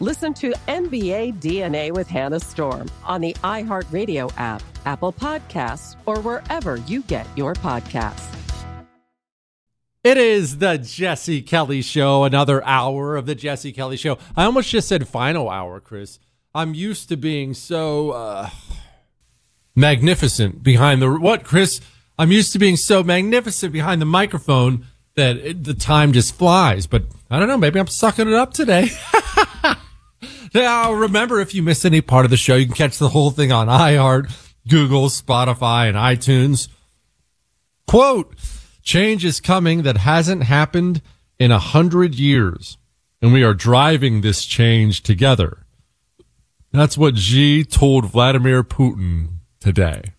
Listen to NBA DNA with Hannah Storm on the iHeartRadio app, Apple Podcasts, or wherever you get your podcasts. It is the Jesse Kelly Show, another hour of the Jesse Kelly Show. I almost just said final hour, Chris. I'm used to being so uh, magnificent behind the what, Chris? I'm used to being so magnificent behind the microphone that it, the time just flies. But I don't know. Maybe I'm sucking it up today. now, remember, if you miss any part of the show, you can catch the whole thing on iHeart, Google, Spotify, and iTunes. Quote, change is coming that hasn't happened in a hundred years. And we are driving this change together. That's what Xi told Vladimir Putin today.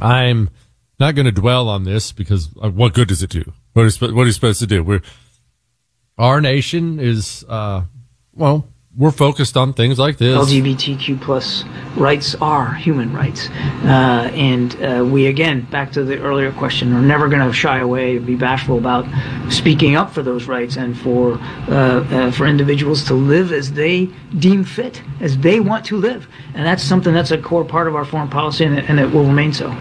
I'm not going to dwell on this because uh, what good does it do? What is, what are you supposed to do? We're, our nation is, uh, well, we're focused on things like this. LGBTQ plus rights are human rights, uh, and uh, we again back to the earlier question are never going to shy away, be bashful about speaking up for those rights and for uh, uh, for individuals to live as they deem fit, as they want to live, and that's something that's a core part of our foreign policy, and it, and it will remain so.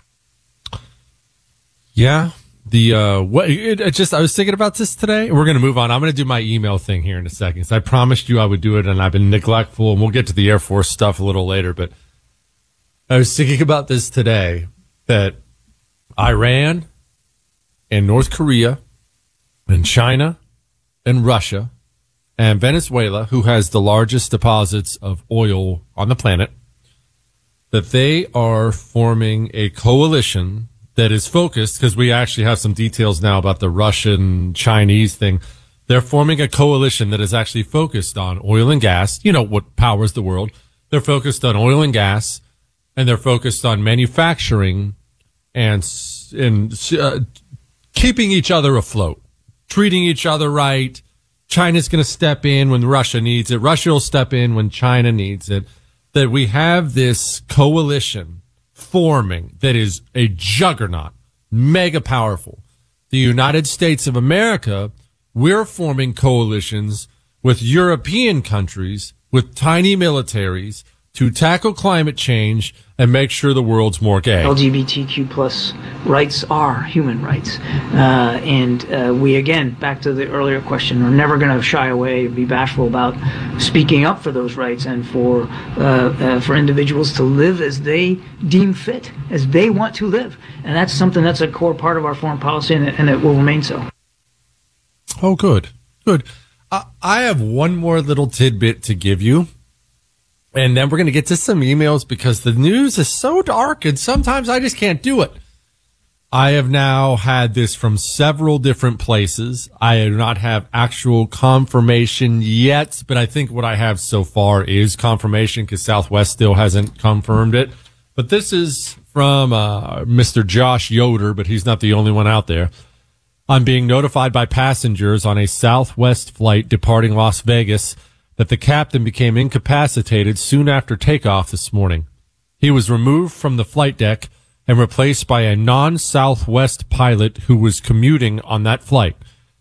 Yeah. The uh what it, it just I was thinking about this today. We're gonna move on. I'm gonna do my email thing here in a second. So I promised you I would do it and I've been neglectful and we'll get to the Air Force stuff a little later, but I was thinking about this today that Iran and North Korea and China and Russia and Venezuela, who has the largest deposits of oil on the planet, that they are forming a coalition that is focused because we actually have some details now about the Russian Chinese thing. They're forming a coalition that is actually focused on oil and gas. You know what powers the world. They're focused on oil and gas and they're focused on manufacturing and, and uh, keeping each other afloat, treating each other right. China's going to step in when Russia needs it. Russia will step in when China needs it. That we have this coalition forming that is a juggernaut, mega powerful. The United States of America, we're forming coalitions with European countries with tiny militaries to tackle climate change and make sure the world's more gay. LGBTQ plus rights are human rights, uh, and uh, we again back to the earlier question are never going to shy away, be bashful about speaking up for those rights and for uh, uh, for individuals to live as they deem fit, as they want to live, and that's something that's a core part of our foreign policy, and, and it will remain so. Oh, good. Good. Uh, I have one more little tidbit to give you. And then we're going to get to some emails because the news is so dark and sometimes I just can't do it. I have now had this from several different places. I do not have actual confirmation yet, but I think what I have so far is confirmation because Southwest still hasn't confirmed it. But this is from uh, Mr. Josh Yoder, but he's not the only one out there. I'm being notified by passengers on a Southwest flight departing Las Vegas that the captain became incapacitated soon after takeoff this morning. He was removed from the flight deck and replaced by a non-Southwest pilot who was commuting on that flight.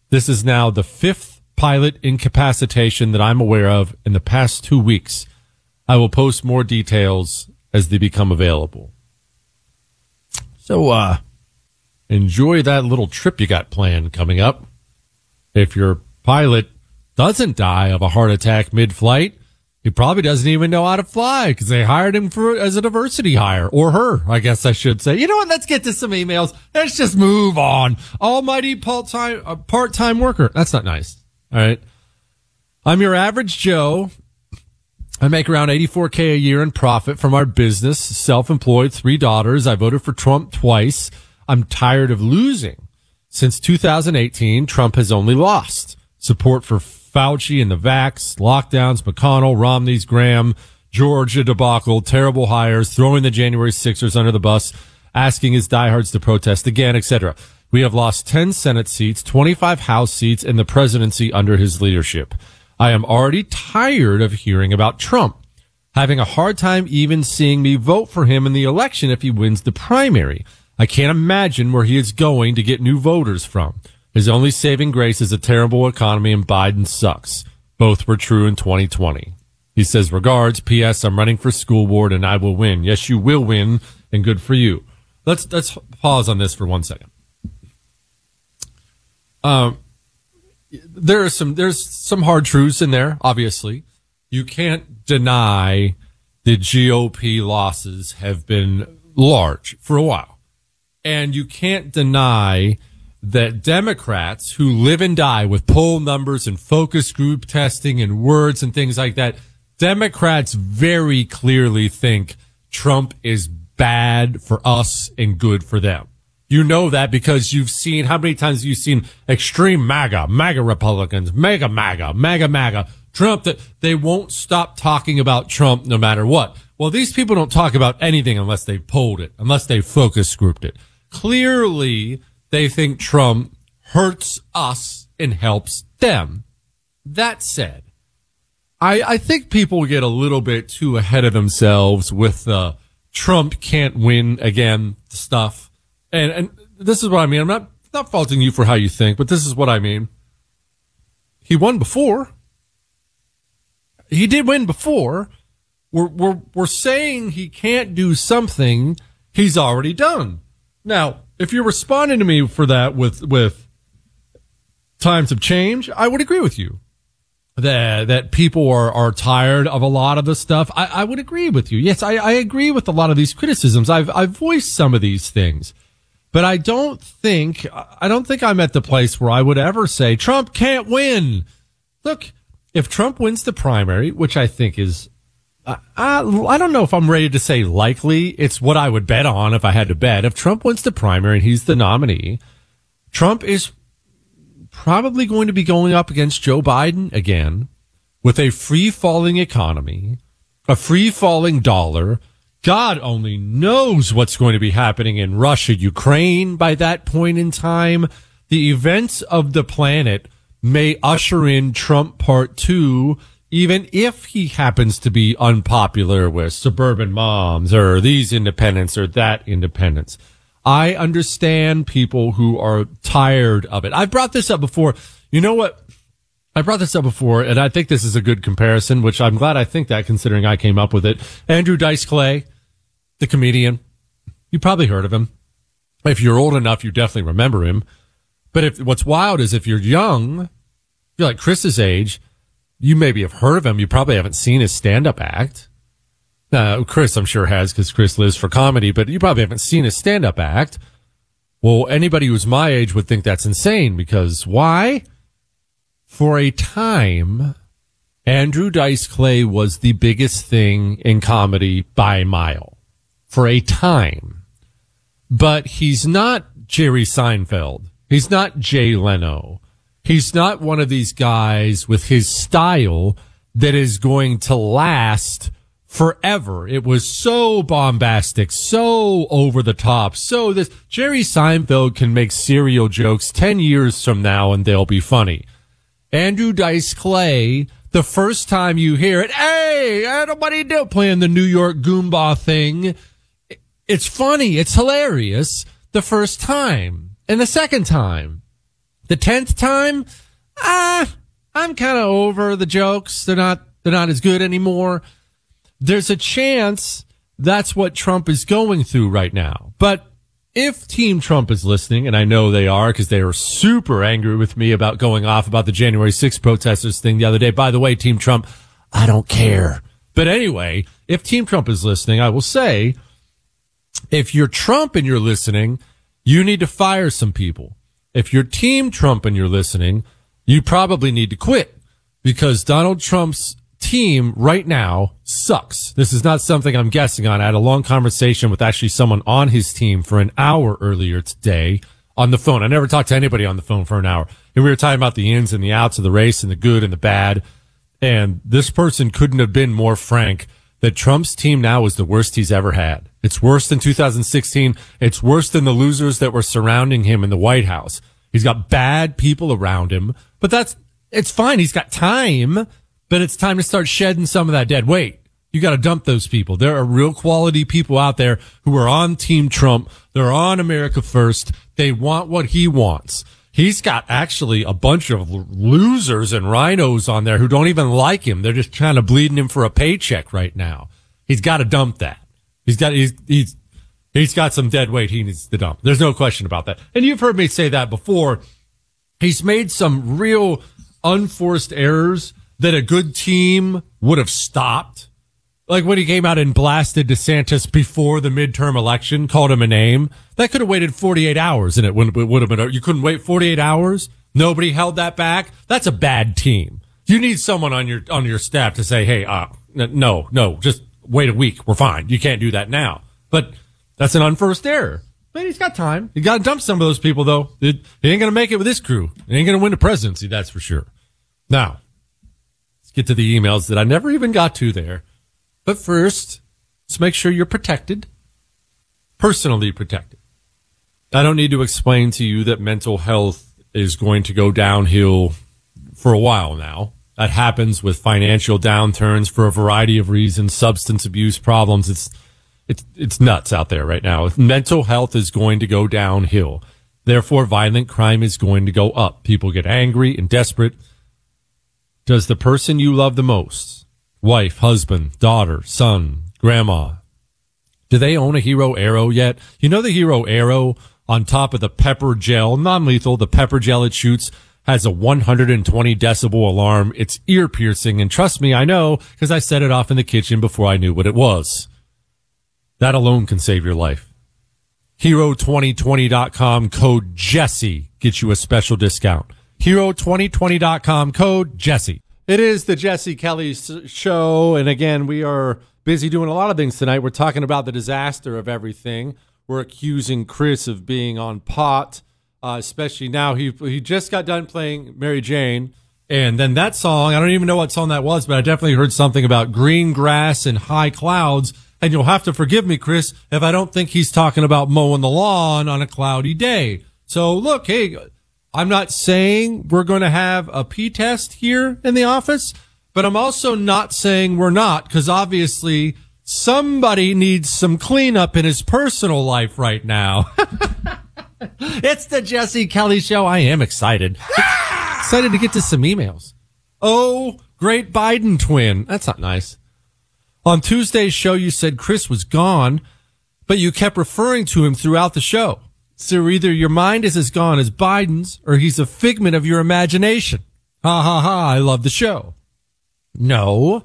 This is now the fifth pilot incapacitation that I'm aware of in the past two weeks. I will post more details as they become available. So, uh, enjoy that little trip you got planned coming up. If your pilot doesn't die of a heart attack mid-flight, he probably doesn't even know how to fly because they hired him for as a diversity hire or her, I guess I should say. You know what? Let's get to some emails. Let's just move on. Almighty part-time, uh, part-time worker. That's not nice. All right. I'm your average Joe. I make around 84k a year in profit from our business, self-employed, three daughters. I voted for Trump twice. I'm tired of losing. Since 2018, Trump has only lost support for Fauci and the vax, lockdowns, McConnell, Romney's, Graham, Georgia debacle, terrible hires, throwing the January Sixers under the bus, asking his diehards to protest again, etc. We have lost 10 Senate seats, 25 House seats, and the presidency under his leadership. I am already tired of hearing about Trump, having a hard time even seeing me vote for him in the election if he wins the primary. I can't imagine where he is going to get new voters from. His only saving grace is a terrible economy and Biden sucks. Both were true in 2020. He says, regards, P.S. I'm running for school board and I will win. Yes, you will win and good for you. Let's, let's pause on this for one second. Um, there are some, there's some hard truths in there, obviously. You can't deny the GOP losses have been large for a while. And you can't deny that Democrats who live and die with poll numbers and focus group testing and words and things like that, Democrats very clearly think Trump is bad for us and good for them. You know that because you've seen how many times you've seen extreme MAGA, MAGA Republicans, mega MAGA, MAGA MAGA, Trump that they won't stop talking about Trump no matter what. Well, these people don't talk about anything unless they polled it, unless they focus grouped it. Clearly, they think Trump hurts us and helps them. That said, I, I think people get a little bit too ahead of themselves with the Trump can't win again stuff. And, and this is what I mean. I'm not, not faulting you for how you think, but this is what I mean. He won before. He did win before. We're, we're, we're saying he can't do something he's already done. Now, if you're responding to me for that with with times of change, I would agree with you. That that people are are tired of a lot of the stuff. I, I would agree with you. Yes, I, I agree with a lot of these criticisms. I've I've voiced some of these things. But I don't think I don't think I'm at the place where I would ever say Trump can't win. Look, if Trump wins the primary, which I think is I, I don't know if I'm ready to say likely. It's what I would bet on if I had to bet. If Trump wins the primary and he's the nominee, Trump is probably going to be going up against Joe Biden again with a free falling economy, a free falling dollar. God only knows what's going to be happening in Russia, Ukraine by that point in time. The events of the planet may usher in Trump part two even if he happens to be unpopular with suburban moms or these independents or that independents. I understand people who are tired of it. I've brought this up before. You know what? I brought this up before, and I think this is a good comparison, which I'm glad I think that considering I came up with it. Andrew Dice Clay, the comedian. You probably heard of him. If you're old enough, you definitely remember him. But if what's wild is if you're young, you're like Chris's age, you maybe have heard of him. You probably haven't seen his stand up act. Uh, Chris, I'm sure has because Chris lives for comedy, but you probably haven't seen his stand up act. Well, anybody who's my age would think that's insane because why? for a time, Andrew Dice Clay was the biggest thing in comedy by mile for a time. But he's not Jerry Seinfeld. He's not Jay Leno. He's not one of these guys with his style that is going to last forever. It was so bombastic, so over the top, so this Jerry Seinfeld can make serial jokes 10 years from now and they'll be funny. Andrew Dice Clay, the first time you hear it, hey, are you doing? Playing the New York Goomba thing. It's funny. It's hilarious the first time. And the second time. The tenth time, ah, I'm kind of over the jokes. They're not, they're not as good anymore. There's a chance that's what Trump is going through right now. But if Team Trump is listening, and I know they are because they were super angry with me about going off about the January 6th protesters thing the other day. By the way, Team Trump, I don't care. But anyway, if Team Trump is listening, I will say, if you're Trump and you're listening, you need to fire some people. If you're Team Trump and you're listening, you probably need to quit because Donald Trump's team right now sucks. This is not something I'm guessing on. I had a long conversation with actually someone on his team for an hour earlier today on the phone. I never talked to anybody on the phone for an hour. And we were talking about the ins and the outs of the race and the good and the bad. And this person couldn't have been more frank that Trump's team now is the worst he's ever had. It's worse than 2016. It's worse than the losers that were surrounding him in the White House. He's got bad people around him, but that's, it's fine. He's got time but it's time to start shedding some of that dead weight. You got to dump those people. There are real quality people out there who are on Team Trump. They're on America First. They want what he wants. He's got actually a bunch of losers and RINOs on there who don't even like him. They're just kind of bleeding him for a paycheck right now. He's got to dump that. He's got, he's, he's, he's got some dead weight he needs to dump. There's no question about that. And you've heard me say that before. He's made some real unforced errors that a good team would have stopped. Like when he came out and blasted DeSantis before the midterm election, called him a name. That could have waited 48 hours and it would, it would have been, you couldn't wait 48 hours. Nobody held that back. That's a bad team. You need someone on your, on your staff to say, Hey, uh, no, no, just wait a week. We're fine. You can't do that now. But that's an unforced error. But he's got time. He got to dump some of those people though. It, he ain't going to make it with this crew. He ain't going to win the presidency. That's for sure. Now, Let's get to the emails that I never even got to there. But first, let's make sure you're protected, personally protected. I don't need to explain to you that mental health is going to go downhill for a while now. That happens with financial downturns for a variety of reasons, substance abuse problems. It's, it's, it's nuts out there right now. Mental health is going to go downhill. Therefore, violent crime is going to go up. People get angry and desperate. Does the person you love the most, wife, husband, daughter, son, grandma, do they own a hero arrow yet? You know the hero arrow on top of the pepper gel, non-lethal, the pepper gel it shoots has a 120 decibel alarm. It's ear piercing. And trust me, I know because I set it off in the kitchen before I knew what it was. That alone can save your life. Hero2020.com code Jesse gets you a special discount hero2020.com code Jesse. It is the Jesse Kelly show. And again, we are busy doing a lot of things tonight. We're talking about the disaster of everything. We're accusing Chris of being on pot, uh, especially now. He, he just got done playing Mary Jane. And then that song, I don't even know what song that was, but I definitely heard something about green grass and high clouds. And you'll have to forgive me, Chris, if I don't think he's talking about mowing the lawn on a cloudy day. So look, hey, I'm not saying we're going to have a P test here in the office, but I'm also not saying we're not because obviously somebody needs some cleanup in his personal life right now. it's the Jesse Kelly show. I am excited. excited to get to some emails. Oh, great Biden twin. That's not nice. On Tuesday's show, you said Chris was gone, but you kept referring to him throughout the show. So either your mind is as gone as Biden's or he's a figment of your imagination. Ha ha ha. I love the show. No.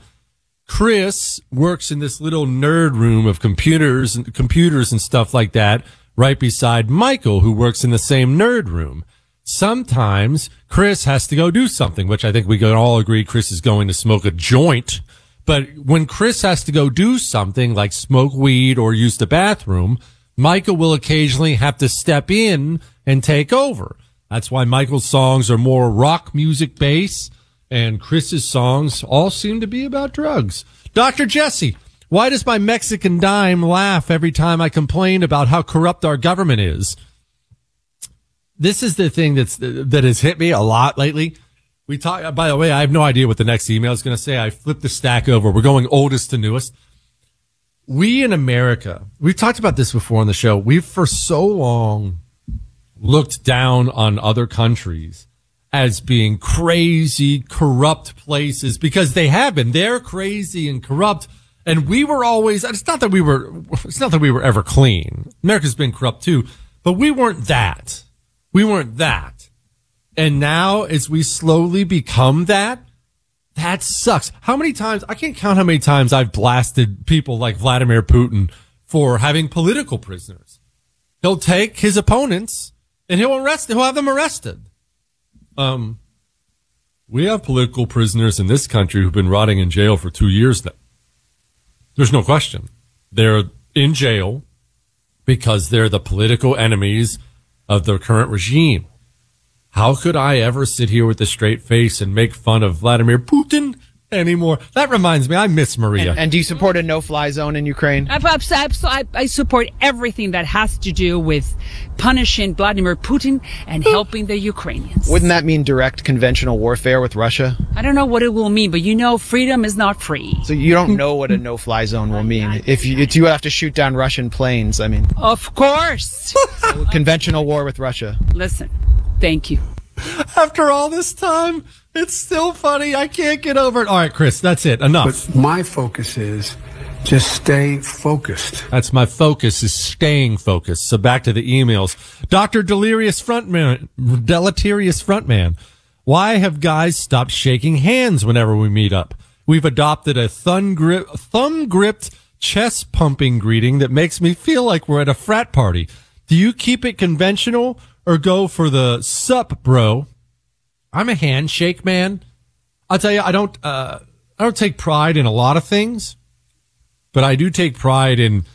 Chris works in this little nerd room of computers and computers and stuff like that right beside Michael, who works in the same nerd room. sometimes Chris has to go do something, which I think we can all agree Chris is going to smoke a joint. But when Chris has to go do something like smoke weed or use the bathroom, Michael will occasionally have to step in and take over. That's why Michael's songs are more rock music based and Chris's songs all seem to be about drugs. Dr. Jesse, why does my Mexican dime laugh every time I complain about how corrupt our government is? This is the thing that's, that has hit me a lot lately. We talk, by the way, I have no idea what the next email is going to say. I flipped the stack over. We're going oldest to newest. We in America, we've talked about this before on the show. We've for so long looked down on other countries as being crazy, corrupt places because they have been. They're crazy and corrupt. And we were always, it's not that we were, it's not that we were ever clean. America's been corrupt too, but we weren't that. We weren't that. And now as we slowly become that, that sucks. How many times, I can't count how many times I've blasted people like Vladimir Putin for having political prisoners. He'll take his opponents and he'll arrest, he'll have them arrested. Um, we have political prisoners in this country who've been rotting in jail for two years now. There's no question. They're in jail because they're the political enemies of the current regime. How could I ever sit here with a straight face and make fun of Vladimir Putin anymore? That reminds me, I miss Maria. And, and do you support a no-fly zone in Ukraine? I, I, I support everything that has to do with punishing Vladimir Putin and helping the Ukrainians. Wouldn't that mean direct conventional warfare with Russia? I don't know what it will mean, but you know, freedom is not free. So you don't know what a no-fly zone will mean. If you, if you have to shoot down Russian planes, I mean. Of course. so conventional war with Russia. Listen, thank you. After all this time, it's still funny. I can't get over it. All right, Chris, that's it. Enough. But my focus is just stay focused. That's my focus is staying focused. So back to the emails. Dr. Delirious Frontman, Deleterious Frontman. Why have guys stopped shaking hands whenever we meet up? We've adopted a thumb grip, thumb gripped chest pumping greeting that makes me feel like we're at a frat party. Do you keep it conventional or go for the sup, bro? I'm a handshake man. I'll tell you, I don't, uh, I don't take pride in a lot of things, but I do take pride in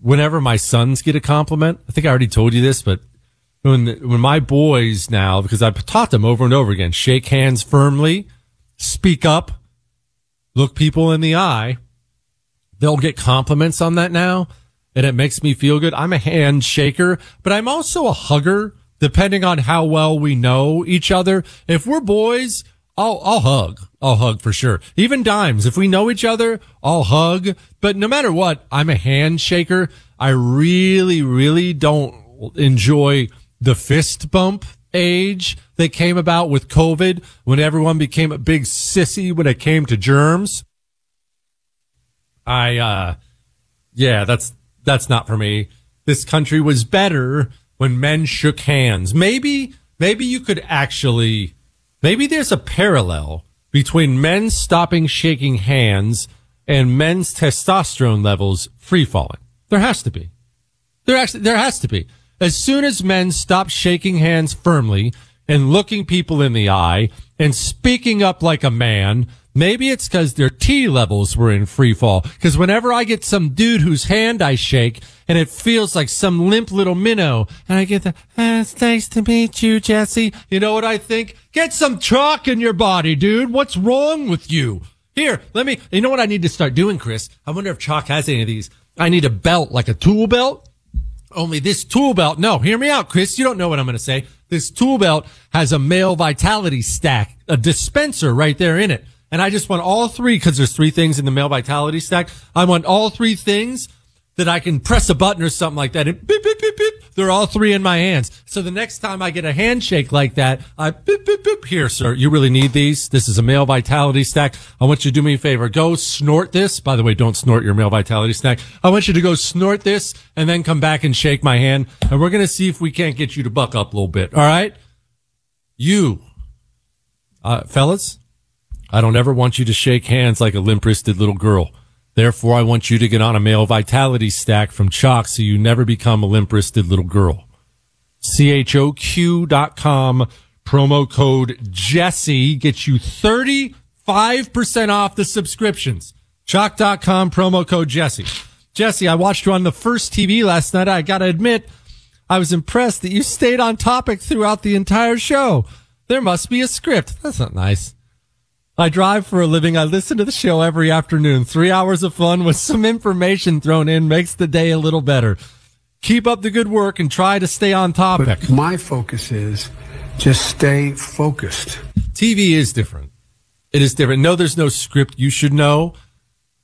whenever my sons get a compliment. I think I already told you this, but when, when my boys now, because I've taught them over and over again, shake hands firmly, speak up, look people in the eye, they'll get compliments on that now and it makes me feel good. I'm a handshaker, but I'm also a hugger depending on how well we know each other. If we're boys, I'll, I'll hug. I'll hug for sure. Even dimes. If we know each other, I'll hug. But no matter what, I'm a handshaker. I really, really don't enjoy the fist bump age that came about with COVID when everyone became a big sissy when it came to germs. I, uh, yeah, that's, that's not for me. This country was better when men shook hands. Maybe, maybe you could actually, maybe there's a parallel between men stopping shaking hands and men's testosterone levels free falling. There has to be. There actually, there has to be. As soon as men stop shaking hands firmly and looking people in the eye and speaking up like a man, Maybe it's because their T levels were in free fall. Because whenever I get some dude whose hand I shake and it feels like some limp little minnow, and I get the, ah, it's nice to meet you, Jesse. You know what I think? Get some Choq in your body, dude. What's wrong with you? Here, let me, you know what I need to start doing, Chris? I wonder if Choq has any of these. I need a belt, like a tool belt. Only this tool belt, no, hear me out, Chris. You don't know what I'm going to say. This tool belt has a male vitality stack, a dispenser right there in it. And I just want all three because there's three things in the male vitality stack. I want all three things that I can press a button or something like that. And beep, beep, beep, beep. They're all three in my hands. So the next time I get a handshake like that, I beep, beep, beep. Here, sir, you really need these. This is a male vitality stack. I want you to do me a favor. Go snort this. By the way, don't snort your male vitality stack. I want you to go snort this and then come back and shake my hand. And we're going to see if we can't get you to buck up a little bit. All right. You, uh, fellas, I don't ever want you to shake hands like a limp wristed little girl. Therefore, I want you to get on a male vitality stack from Choq so you never become a limp wristed little girl. C-H-O-Q dot com. Promo code Jesse gets you 35% off the subscriptions. Choq.com promo code Jesse. Jesse, I watched you on the first TV last night. I gotta admit, I was impressed that you stayed on topic throughout the entire show. There must be a script. That's not nice. I drive for a living. I listen to the show every afternoon. Three hours of fun with some information thrown in makes the day a little better. Keep up the good work and try to stay on topic. But my focus is just stay focused. TV is different. It is different. No, there's no script you should know.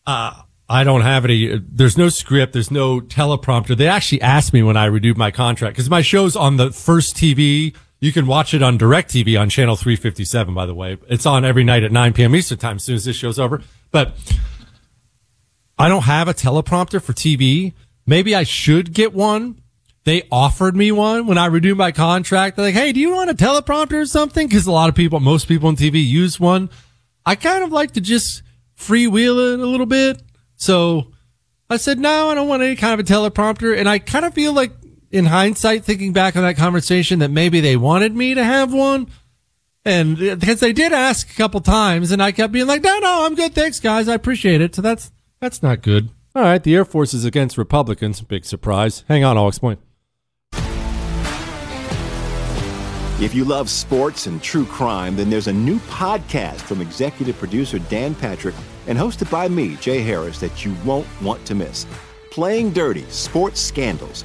Uh, I don't have any. There's no script. There's no teleprompter. They actually asked me when I renewed my contract because my show's on the first TV. You can watch it on DirecTV on channel 357, by the way. It's on every night at 9 p.m. Eastern time as soon as this show's over. But I don't have a teleprompter for TV. Maybe I should get one. They offered me one when I renewed my contract. They're like, Hey, do you want a teleprompter or something? Cause a lot of people, most people on TV use one. I kind of like to just freewheel it a little bit. So I said, no, I don't want any kind of a teleprompter. And I kind of feel like in hindsight, thinking back on that conversation that maybe they wanted me to have one. And uh, because they did ask a couple times and I kept being like, no, no, I'm good. Thanks guys. I appreciate it. So that's, that's not good. All right. The Air Force is against Republicans. Big surprise. Hang on. I'll explain. If you love sports and true crime, then there's a new podcast from executive producer Dan Patrick and hosted by me, Jay Harris, that you won't want to miss. Playing Dirty Sports Scandals.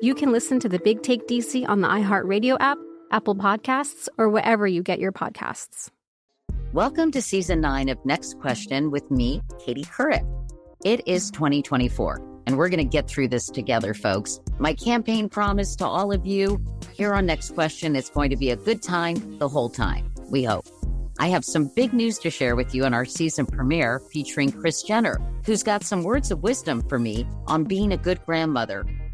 you can listen to the Big Take DC on the iHeartRadio app, Apple Podcasts, or wherever you get your podcasts. Welcome to season nine of Next Question with me, Katie Couric. It is 2024, and we're going to get through this together, folks. My campaign promise to all of you here on Next Question is going to be a good time the whole time, we hope. I have some big news to share with you in our season premiere featuring Chris Jenner, who's got some words of wisdom for me on being a good grandmother,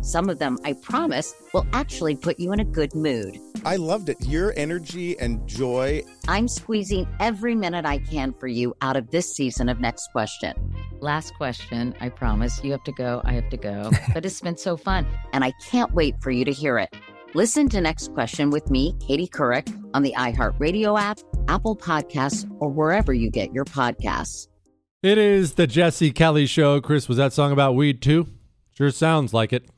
Some of them, I promise, will actually put you in a good mood. I loved it. Your energy and joy. I'm squeezing every minute I can for you out of this season of Next Question. Last question, I promise. You have to go, I have to go. but it's been so fun, and I can't wait for you to hear it. Listen to Next Question with me, Katie Couric, on the iHeartRadio app, Apple Podcasts, or wherever you get your podcasts. It is the Jesse Kelly Show. Chris, was that song about weed too? Sure sounds like it.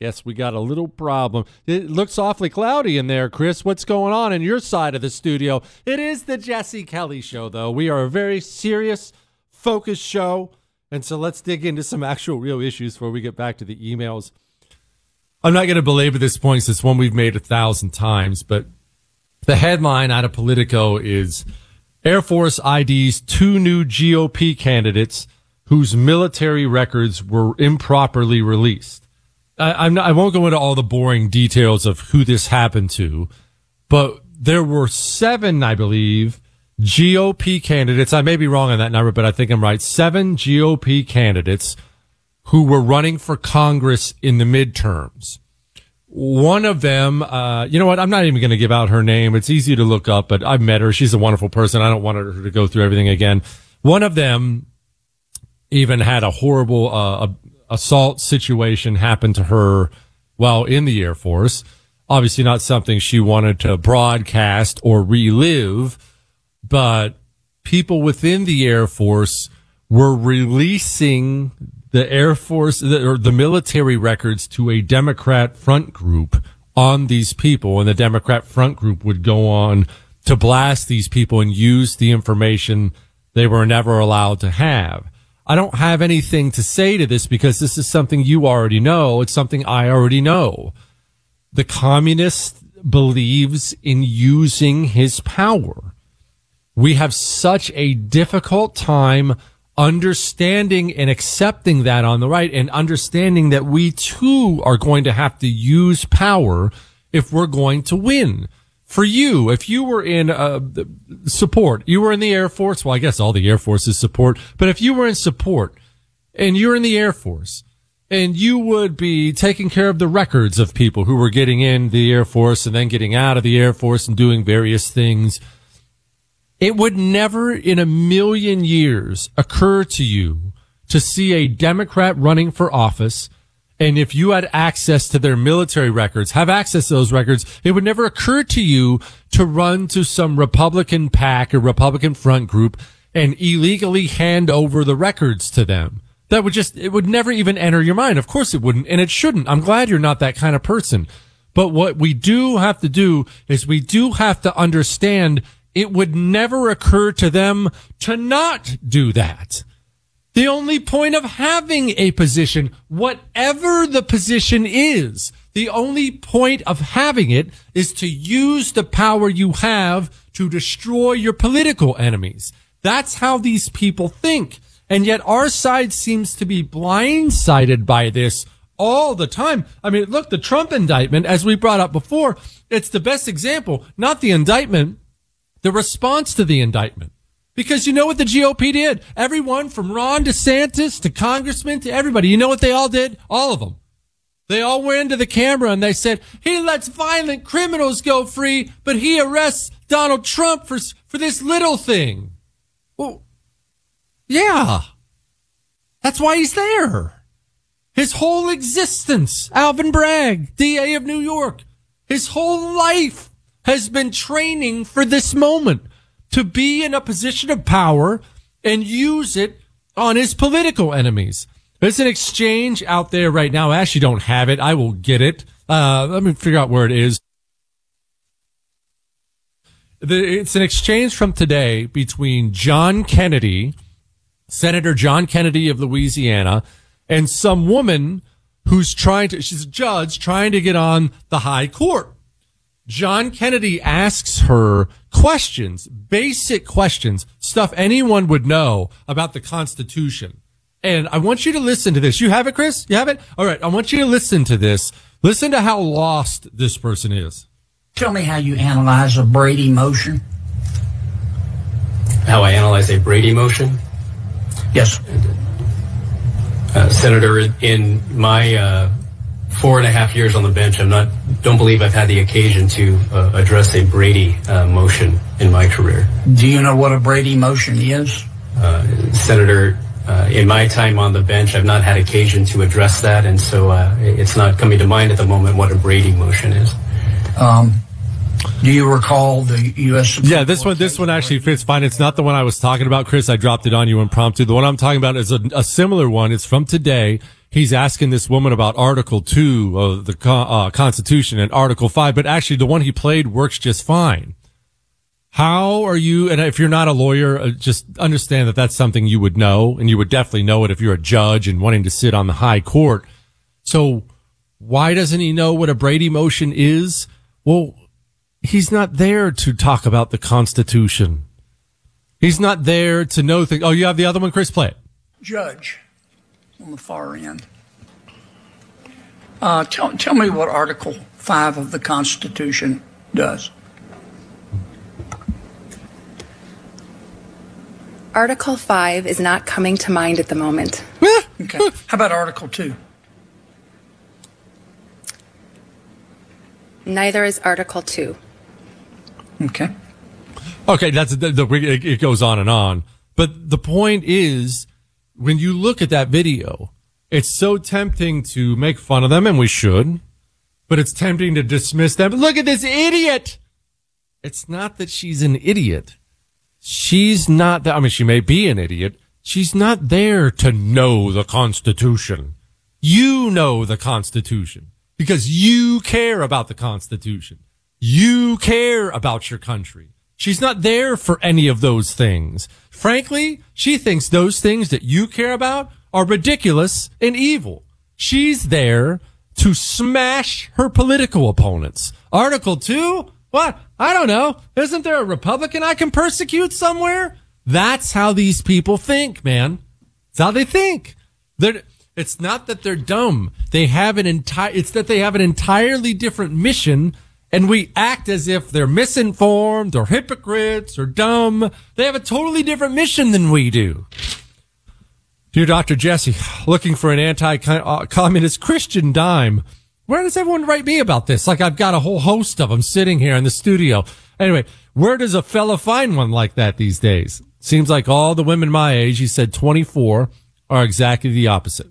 Guess we got a little problem. It looks awfully cloudy in there, Chris. What's going on in your side of the studio? It is the Jesse Kelly Show, though. We are a very serious, focused show. And so let's dig into some actual real issues before we get back to the emails. I'm not going to belabor this point since it's one we've made a thousand times, but the headline out of Politico is Air Force IDs two new GOP candidates whose military records were improperly released. I, I'm not, I won't go into all the boring details of who this happened to, but there were seven, I believe, GOP candidates. I may be wrong on that number, but I think I'm right. Seven GOP candidates who were running for Congress in the midterms. One of them, uh, you know what? I'm not even going to give out her name. It's easy to look up, but I've met her. She's a wonderful person. I don't want her to go through everything again. One of them even had a horrible, uh, assault situation happened to her while in the Air Force. Obviously not something she wanted to broadcast or relive, but people within the Air Force were releasing the Air Force or the military records to a Democrat front group on these people. And the Democrat front group would go on to blast these people and use the information they were never allowed to have. I don't have anything to say to this because this is something you already know. It's something I already know. The communist believes in using his power. We have such a difficult time understanding and accepting that on the right and understanding that we too are going to have to use power if we're going to win. For you, if you were in uh, support, you were in the Air Force. Well, I guess all the Air Force is support, but if you were in support and you're in the Air Force and you would be taking care of the records of people who were getting in the Air Force and then getting out of the Air Force and doing various things, it would never in a million years occur to you to see a Democrat running for office. And if you had access to their military records, have access to those records, it would never occur to you to run to some Republican pack or Republican front group and illegally hand over the records to them. That would just, it would never even enter your mind. Of course it wouldn't. And it shouldn't. I'm glad you're not that kind of person. But what we do have to do is we do have to understand it would never occur to them to not do that. The only point of having a position, whatever the position is, the only point of having it is to use the power you have to destroy your political enemies. That's how these people think. And yet our side seems to be blindsided by this all the time. I mean, look, the Trump indictment, as we brought up before, it's the best example, not the indictment, the response to the indictment. Because you know what the GOP did? Everyone from Ron DeSantis to congressmen to everybody, you know what they all did? All of them. They all went into the camera and they said, he lets violent criminals go free, but he arrests Donald Trump for, for this little thing. Well, yeah. That's why he's there. His whole existence, Alvin Bragg, DA of New York, his whole life has been training for this moment to be in a position of power and use it on his political enemies. There's an exchange out there right now. I actually don't have it. I will get it. Uh, let me figure out where it is. The, it's an exchange from today between John Kennedy, Senator John Kennedy of Louisiana, and some woman who's trying to, she's a judge trying to get on the high court. John Kennedy asks her questions, basic questions, stuff anyone would know about the Constitution. And I want you to listen to this. You have it, Chris? You have it? All right. I want you to listen to this. Listen to how lost this person is. Tell me how you analyze a Brady motion. How I analyze a Brady motion? Yes. Uh, Senator, in my uh, four and a half years on the bench, I'm not, don't believe I've had the occasion to uh, address a Brady uh, motion in my career. Do you know what a Brady motion is? Uh, Senator, uh, in my time on the bench, I've not had occasion to address that, and so uh, it's not coming to mind at the moment what a Brady motion is. Um, do you recall the U.S. Supreme Yeah, this one, this one actually fits fine. It's not the one I was talking about, Chris. I dropped it on you impromptu. The one I'm talking about is a, a similar one. It's from today. He's asking this woman about Article 2 of the uh, Constitution and Article 5, but actually the one he played works just fine. How are you, and if you're not a lawyer, uh, just understand that that's something you would know, and you would definitely know it if you're a judge and wanting to sit on the high court. So why doesn't he know what a Brady motion is? Well, he's not there to talk about the Constitution. He's not there to know things. Oh, you have the other one, Chris? Play it. Judge on the far end. Uh, tell, tell me what Article 5 of the Constitution does. Article 5 is not coming to mind at the moment. okay. How about Article 2? Neither is Article 2. Okay. Okay, that's the, the, it goes on and on. But the point is, when you look at that video, it's so tempting to make fun of them, and we should, but it's tempting to dismiss them. Look at this idiot! It's not that she's an idiot. She's not that, I mean, she may be an idiot. She's not there to know the Constitution. You know the Constitution because you care about the Constitution. You care about your country. She's not there for any of those things. Frankly, she thinks those things that you care about are ridiculous and evil. She's there to smash her political opponents. Article two? What? I don't know. Isn't there a Republican I can persecute somewhere? That's how these people think, man. It's how they think. They're, it's not that they're dumb. They have an entire, it's that they have an entirely different mission and we act as if they're misinformed or hypocrites or dumb. They have a totally different mission than we do. Dear Dr. Jesse, looking for an anti-communist Christian dime. Where does everyone write me about this? Like I've got a whole host of them sitting here in the studio. Anyway, where does a fella find one like that these days? Seems like all the women my age, he said 24, are exactly the opposite.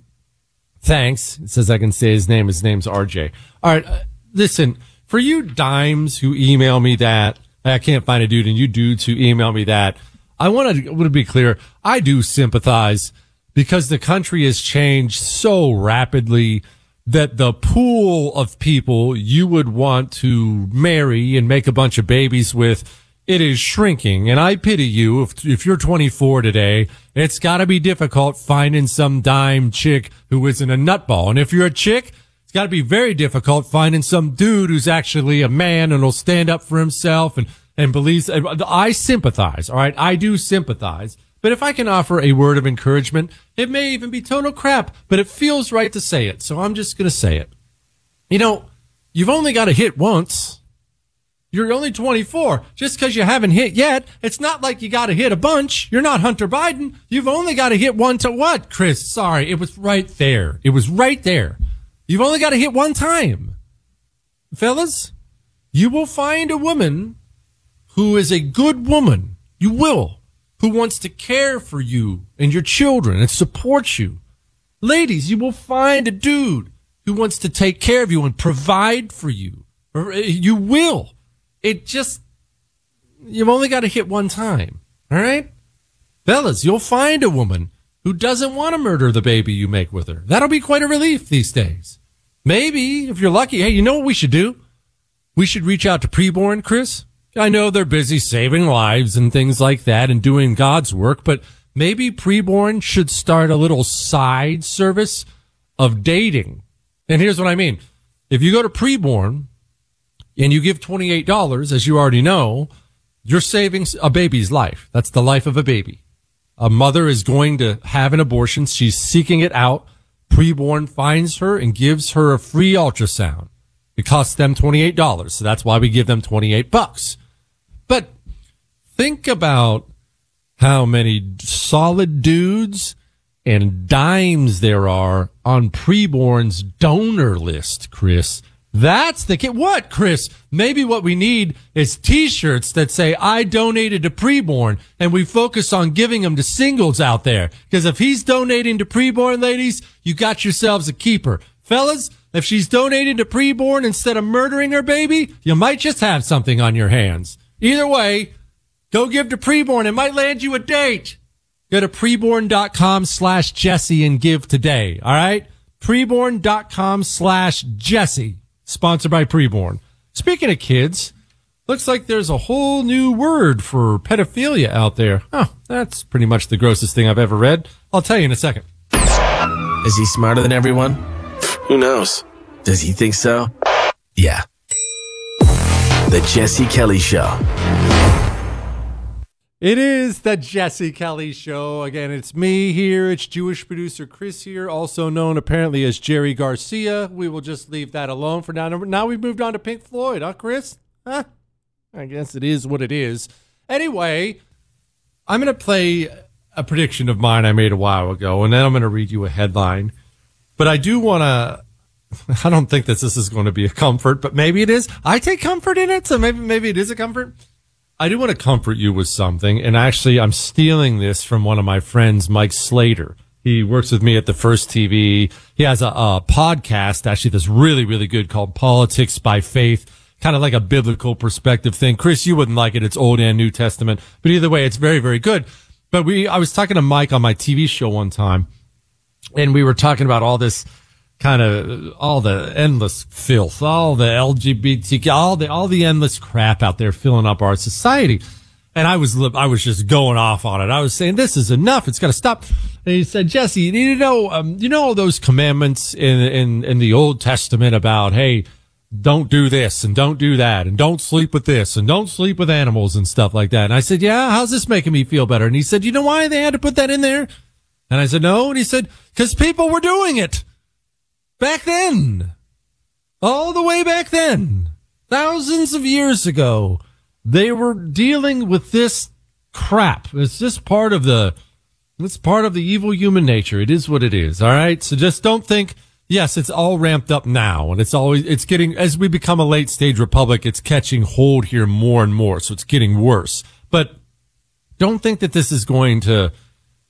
Thanks. It says I can say his name. His name's RJ. All right. Uh, listen, for you dimes who email me that, I can't find a dude, and you dudes who email me that, I want to, be clear. I do sympathize because the country has changed so rapidly that the pool of people you would want to marry and make a bunch of babies with, it is shrinking. And I pity you if, if you're 24 today, it's got to be difficult finding some dime chick who isn't a nutball. And if you're a chick, it's got to be very difficult finding some dude who's actually a man and will stand up for himself and, and believes. I sympathize. All right. I do sympathize. But if I can offer a word of encouragement, it may even be total crap, but it feels right to say it. So I'm just going to say it. You know, you've only got to hit once. You're only 24. Just because you haven't hit yet, it's not like you got to hit a bunch. You're not Hunter Biden. You've only got to hit one to what, Chris? Sorry. It was right there. It was right there. You've only got to hit one time. Fellas, you will find a woman who is a good woman. You will. Who wants to care for you and your children and support you. Ladies, you will find a dude who wants to take care of you and provide for you. Uh, you will. It just, you've only got to hit one time. All right? Fellas, you'll find a woman who doesn't want to murder the baby you make with her. That'll be quite a relief these days. Maybe, if you're lucky, hey, you know what we should do? We should reach out to preborn, Chris. I know they're busy saving lives and things like that and doing God's work, but maybe preborn should start a little side service of dating. And here's what I mean. If you go to preborn and you give $28, as you already know, you're saving a baby's life. That's the life of a baby. A mother is going to have an abortion. She's seeking it out. Preborn finds her and gives her a free ultrasound. It costs them $28. So that's why we give them 28 bucks. But think about how many solid dudes and dimes there are on preborn's donor list, Chris. That's the kid. What, Chris? Maybe what we need is t-shirts that say, I donated to preborn and we focus on giving them to singles out there. Because if he's donating to preborn ladies, you got yourselves a keeper. Fellas, if she's donating to preborn instead of murdering her baby, you might just have something on your hands. Either way, go give to preborn. It might land you a date. Go to preborn.com slash Jesse and give today. All right. Preborn.com slash Jesse. Sponsored by Preborn. Speaking of kids, looks like there's a whole new word for pedophilia out there. Oh, that's pretty much the grossest thing I've ever read. I'll tell you in a second. Is he smarter than everyone? Who knows? Does he think so? Yeah. The Jesse Kelly Show. It is the Jesse Kelly Show. Again, it's me here. It's Jewish producer Chris here, also known apparently as Jerry Garcia. We will just leave that alone for now. Now we've moved on to Pink Floyd, huh, Chris? Huh? I guess it is what it is. Anyway, I'm going to play a prediction of mine I made a while ago, and then I'm going to read you a headline. But I do want to. I don't think that this is going to be a comfort, but maybe it is. I take comfort in it, so maybe maybe it is a comfort. I do want to comfort you with something, and actually, I'm stealing this from one of my friends, Mike Slater. He works with me at the First TV. He has a, a podcast, actually, that's really, really good called Politics by Faith, kind of like a biblical perspective thing. Chris, you wouldn't like it. It's Old and New Testament, but either way, it's very, very good. But we, I was talking to Mike on my TV show one time, and we were talking about all this kind of all the endless filth, all the LGBTQ, all the all the endless crap out there filling up our society. And I was I was just going off on it. I was saying this is enough. It's got to stop. And he said, Jesse, you need to know, um, you know all those commandments in in in the Old Testament about hey, don't do this and don't do that and don't sleep with this and don't sleep with animals and stuff like that. And I said, yeah, how's this making me feel better? And he said, you know why they had to put that in there? And I said, no. And he said, because people were doing it back then, all the way back then, thousands of years ago, they were dealing with this crap. It's just part of the, it's part of the evil human nature. It is what it is. All right. So just don't think, yes, it's all ramped up now and it's always, it's getting, as we become a late stage republic, it's catching hold here more and more. So it's getting worse, but don't think that this is going to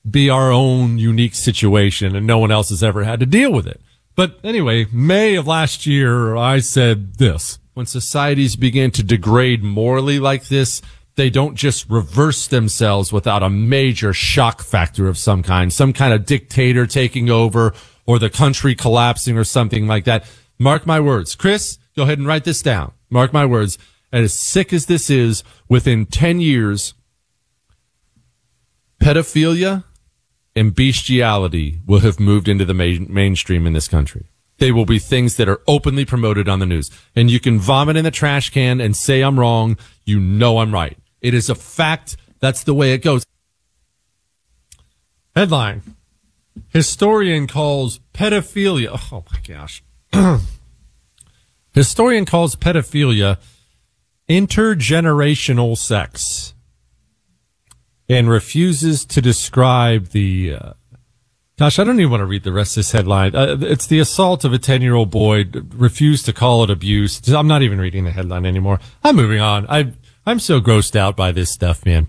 be our own unique situation and no one else has ever had to deal with it. But anyway, May of last year, I said this. When societies begin to degrade morally like this, they don't just reverse themselves without a major shock factor of some kind, some kind of dictator taking over or the country collapsing or something like that. Mark my words. Chris, go ahead and write this down. Mark my words. As sick as this is, within 10 years, pedophilia and bestiality will have moved into the main, mainstream in this country. They will be things that are openly promoted on the news. And you can vomit in the trash can and say I'm wrong. You know I'm right. It is a fact. That's the way it goes. Headline. Historian calls pedophilia. Oh, oh my gosh. Historian calls pedophilia intergenerational sex and refuses to describe the. Uh, gosh, I don't even want to read the rest of this headline. Uh, it's the assault of a 10 year old boy. Refused to call it abuse. I'm not even reading the headline anymore. I'm moving on. I I'm so grossed out by this stuff, man,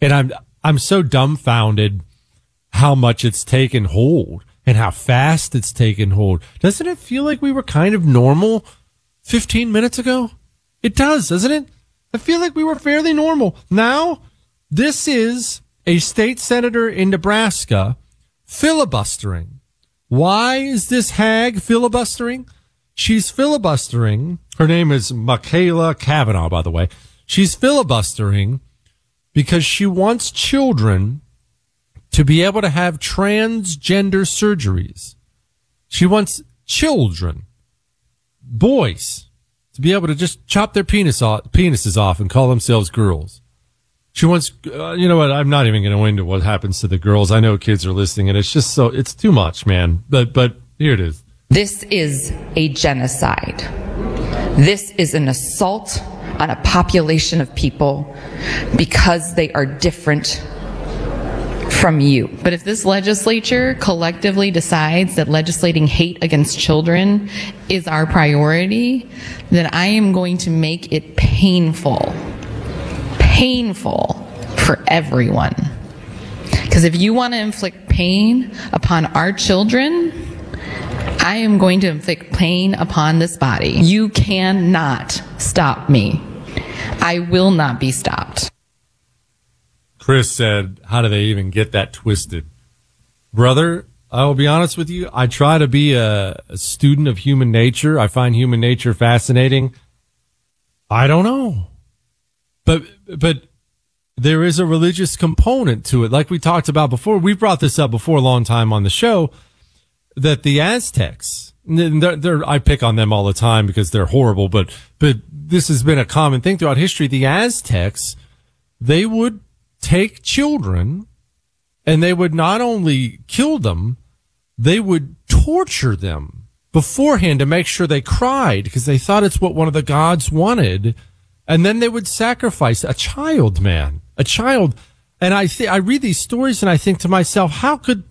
and I'm I'm so dumbfounded how much it's taken hold and how fast it's taken hold. Doesn't it feel like we were kind of normal 15 minutes ago? It does, doesn't it? I feel like we were fairly normal. Now this is a state senator in Nebraska filibustering. Why is this hag filibustering? She's filibustering. Her name is Machaela Cavanaugh, by the way. She's filibustering because she wants children to be able to have transgender surgeries. She wants children, boys, to be able to just chop their penis off, penises off and call themselves girls. She wants, uh, you know what? I'm not even going to go into what happens to the girls. I know kids are listening, and it's just so it's too much, man. But but here it is. This is a genocide. This is an assault on a population of people because they are different from you. But if this legislature collectively decides that legislating hate against children is our priority, then I am going to make it painful, painful for everyone. Because if you want to inflict pain upon our children, I am going to inflict pain upon this body. You cannot stop me. I will not be stopped. Chris said, How do they even get that twisted? Brother, I will be honest with you. I try to be a, a, student of human nature. I find human nature fascinating. I don't know. But, but there is a religious component to it. Like we talked about before, we brought this up before a long time on the show that the Aztecs, they're, they're, I pick on them all the time because they're horrible, but, but this has been a common thing throughout history. The Aztecs, they would take children and they would not only kill them, they would torture them beforehand to make sure they cried because they thought it's what one of the gods wanted. And then they would sacrifice a child, man, a child. And I th- I read these stories and I think to myself, how could,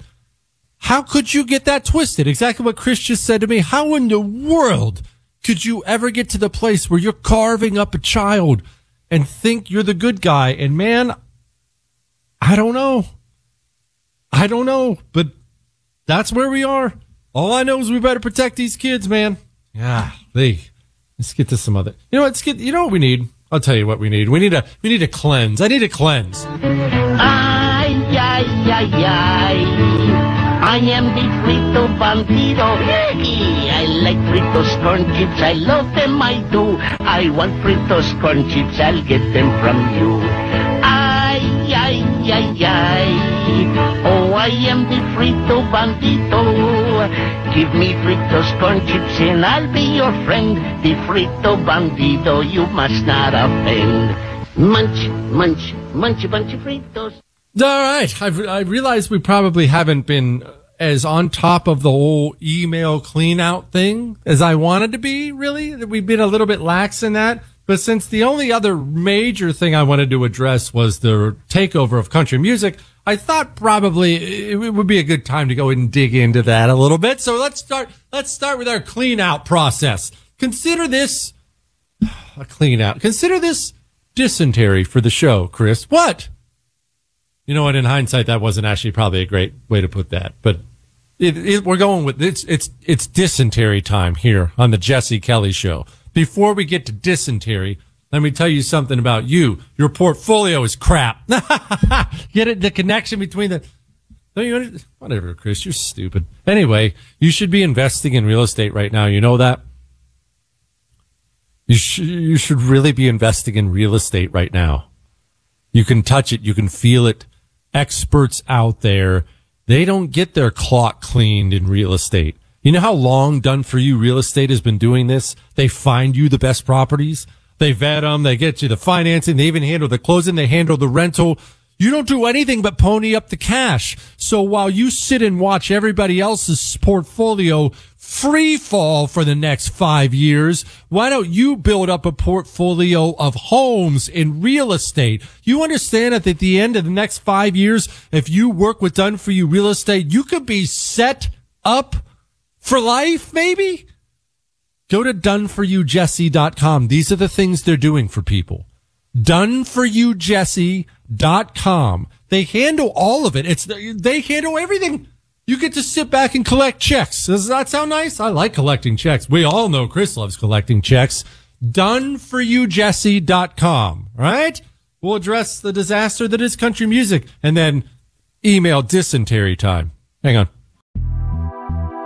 how could you get that twisted? Exactly what Chris just said to me. How in the world could you ever get to the place where you're carving up a child and think you're the good guy? And man, I don't know. I don't know, but that's where we are. All I know is we better protect these kids, man. Yeah, they. Let's get to some other. You know what? Let's get. You know what we need? I'll tell you what we need. We need a. We need a cleanse. I need a cleanse. Ay, ay, ay, ay. I am the frito bandito. I like fritos corn chips. I love them, I do. I want fritos corn chips. I'll get them from you. Ay, ay, ay, ay. Oh, I am the frito bandito. Give me fritos corn chips and I'll be your friend. The frito bandito, you must not offend. Munch, munch, munch a bunch of fritos. All right. I've, I realize we probably haven't been as on top of the whole email clean out thing as I wanted to be, really. We've been a little bit lax in that. But since the only other major thing I wanted to address was the takeover of country music, I thought probably it would be a good time to go and dig into that a little bit. So let's start, let's start with our clean out process. Consider this a clean out. Consider this dysentery for the show, Chris. What? You know what? In hindsight, that wasn't actually probably a great way to put that, but it, it, we're going with it's it's it's dysentery time here on the Jesse Kelly Show. Before we get to dysentery, let me tell you something about you. Your portfolio is crap. get it? The connection between the don't you whatever, Chris? You're stupid. Anyway, you should be investing in real estate right now. You know that. You should you should really be investing in real estate right now. You can touch it. You can feel it experts out there, they don't get their clock cleaned in real estate. You know how long done for you real estate has been doing this? They find you the best properties. They vet them. They get you the financing. They even handle the closing. They handle the rental. You don't do anything but pony up the cash. So while you sit and watch everybody else's portfolio free fall for the next five years. Why don't you build up a portfolio of homes in real estate? You understand that at the end of the next five years, if you work with done for you real estate, you could be set up for life, maybe? Go to doneforyoujesse.com. These are the things they're doing for people. Doneforyoujesse.com. They handle all of it. It's, they handle everything you get to sit back and collect checks. Does that sound nice? I like collecting checks. We all know Chris loves collecting checks. Doneforyoujesse.com. Right? We'll address the disaster that is country music and then email dysentery time. Hang on.